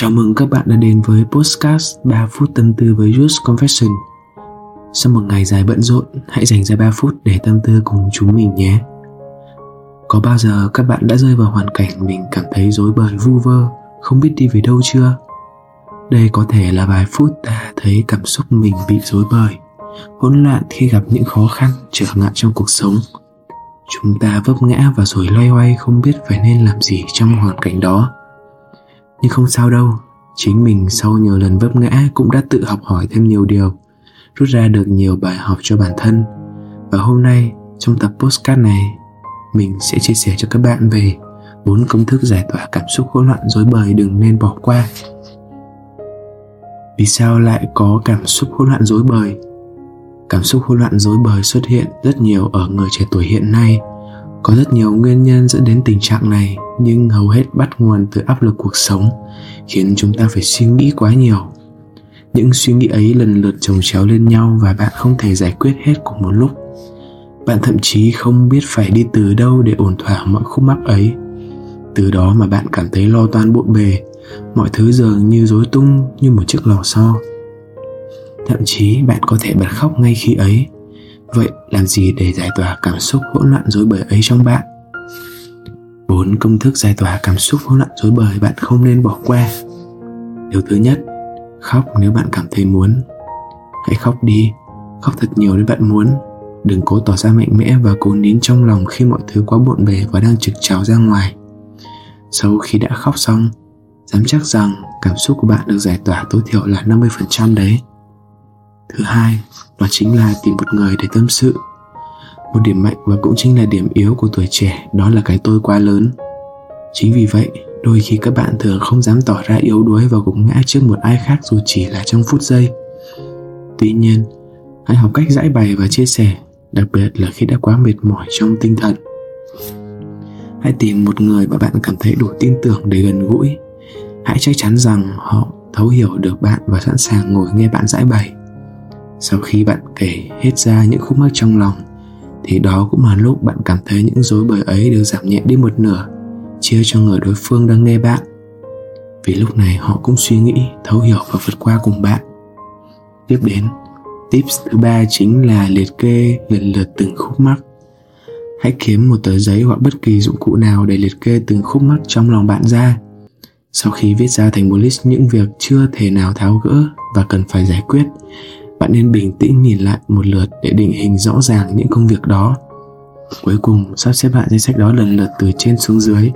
Chào mừng các bạn đã đến với Postcast 3 phút tâm tư với Just Confession. Sau một ngày dài bận rộn, hãy dành ra 3 phút để tâm tư cùng chúng mình nhé. Có bao giờ các bạn đã rơi vào hoàn cảnh mình cảm thấy rối bời vu vơ, không biết đi về đâu chưa? Đây có thể là vài phút ta thấy cảm xúc mình bị rối bời, hỗn loạn khi gặp những khó khăn, trở ngại trong cuộc sống. Chúng ta vấp ngã và rồi loay hoay không biết phải nên làm gì trong hoàn cảnh đó nhưng không sao đâu, chính mình sau nhiều lần vấp ngã cũng đã tự học hỏi thêm nhiều điều, rút ra được nhiều bài học cho bản thân. Và hôm nay, trong tập postcard này, mình sẽ chia sẻ cho các bạn về bốn công thức giải tỏa cảm xúc hỗn loạn dối bời đừng nên bỏ qua. Vì sao lại có cảm xúc hỗn loạn dối bời? Cảm xúc hỗn loạn dối bời xuất hiện rất nhiều ở người trẻ tuổi hiện nay có rất nhiều nguyên nhân dẫn đến tình trạng này, nhưng hầu hết bắt nguồn từ áp lực cuộc sống, khiến chúng ta phải suy nghĩ quá nhiều. Những suy nghĩ ấy lần lượt chồng chéo lên nhau và bạn không thể giải quyết hết cùng một lúc. Bạn thậm chí không biết phải đi từ đâu để ổn thỏa mọi khúc mắc ấy. Từ đó mà bạn cảm thấy lo toan bộn bề, mọi thứ dường như rối tung như một chiếc lò xo. Thậm chí bạn có thể bật khóc ngay khi ấy vậy làm gì để giải tỏa cảm xúc hỗn loạn dối bời ấy trong bạn? Bốn công thức giải tỏa cảm xúc hỗn loạn dối bời bạn không nên bỏ qua. Điều thứ nhất, khóc nếu bạn cảm thấy muốn. Hãy khóc đi, khóc thật nhiều nếu bạn muốn. Đừng cố tỏ ra mạnh mẽ và cố nín trong lòng khi mọi thứ quá bộn bề và đang trực trào ra ngoài. Sau khi đã khóc xong, dám chắc rằng cảm xúc của bạn được giải tỏa tối thiểu là 50% đấy thứ hai, đó chính là tìm một người để tâm sự. Một điểm mạnh và cũng chính là điểm yếu của tuổi trẻ, đó là cái tôi quá lớn. Chính vì vậy, đôi khi các bạn thường không dám tỏ ra yếu đuối và gục ngã trước một ai khác dù chỉ là trong phút giây. Tuy nhiên, hãy học cách giải bày và chia sẻ, đặc biệt là khi đã quá mệt mỏi trong tinh thần. Hãy tìm một người mà bạn cảm thấy đủ tin tưởng để gần gũi. Hãy chắc chắn rằng họ thấu hiểu được bạn và sẵn sàng ngồi nghe bạn giải bày sau khi bạn kể hết ra những khúc mắc trong lòng, thì đó cũng là lúc bạn cảm thấy những dối bời ấy đều giảm nhẹ đi một nửa, chia cho người đối phương đang nghe bạn. Vì lúc này họ cũng suy nghĩ, thấu hiểu và vượt qua cùng bạn. Tiếp đến, tips thứ ba chính là liệt kê lần lượt từng khúc mắc. Hãy kiếm một tờ giấy hoặc bất kỳ dụng cụ nào để liệt kê từng khúc mắc trong lòng bạn ra. Sau khi viết ra thành một list những việc chưa thể nào tháo gỡ và cần phải giải quyết bạn nên bình tĩnh nhìn lại một lượt để định hình rõ ràng những công việc đó. Cuối cùng, sắp xếp lại danh sách đó lần lượt từ trên xuống dưới.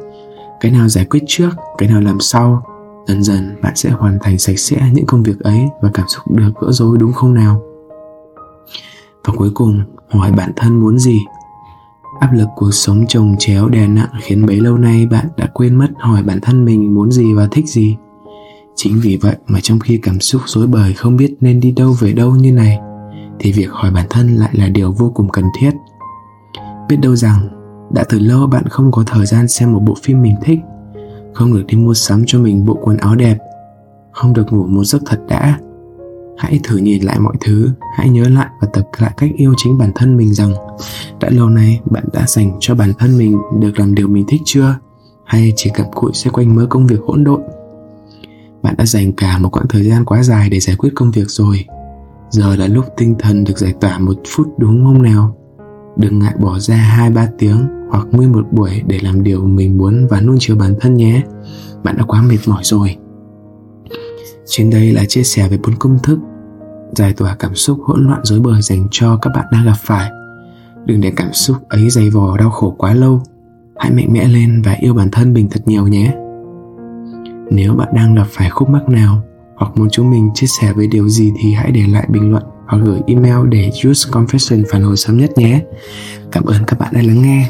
Cái nào giải quyết trước, cái nào làm sau, dần dần bạn sẽ hoàn thành sạch sẽ những công việc ấy và cảm xúc được gỡ rối đúng không nào? Và cuối cùng, hỏi bản thân muốn gì? Áp lực cuộc sống chồng chéo đè nặng khiến bấy lâu nay bạn đã quên mất hỏi bản thân mình muốn gì và thích gì chính vì vậy mà trong khi cảm xúc rối bời không biết nên đi đâu về đâu như này, thì việc hỏi bản thân lại là điều vô cùng cần thiết. Biết đâu rằng, đã từ lâu bạn không có thời gian xem một bộ phim mình thích, không được đi mua sắm cho mình bộ quần áo đẹp, không được ngủ một giấc thật đã. Hãy thử nhìn lại mọi thứ, hãy nhớ lại và tập lại cách yêu chính bản thân mình rằng, đã lâu nay bạn đã dành cho bản thân mình được làm điều mình thích chưa? Hay chỉ cặm cụi xoay quanh mớ công việc hỗn độn? Bạn đã dành cả một quãng thời gian quá dài để giải quyết công việc rồi. Giờ là lúc tinh thần được giải tỏa một phút đúng không nào. Đừng ngại bỏ ra hai ba tiếng hoặc nguyên một buổi để làm điều mình muốn và nuông chiều bản thân nhé. Bạn đã quá mệt mỏi rồi. Trên đây là chia sẻ về bốn công thức giải tỏa cảm xúc hỗn loạn dối bời dành cho các bạn đang gặp phải. Đừng để cảm xúc ấy dày vò đau khổ quá lâu. Hãy mạnh mẽ lên và yêu bản thân mình thật nhiều nhé nếu bạn đang gặp phải khúc mắc nào hoặc muốn chúng mình chia sẻ về điều gì thì hãy để lại bình luận hoặc gửi email để Just Confession phản hồi sớm nhất nhé. Cảm ơn các bạn đã lắng nghe.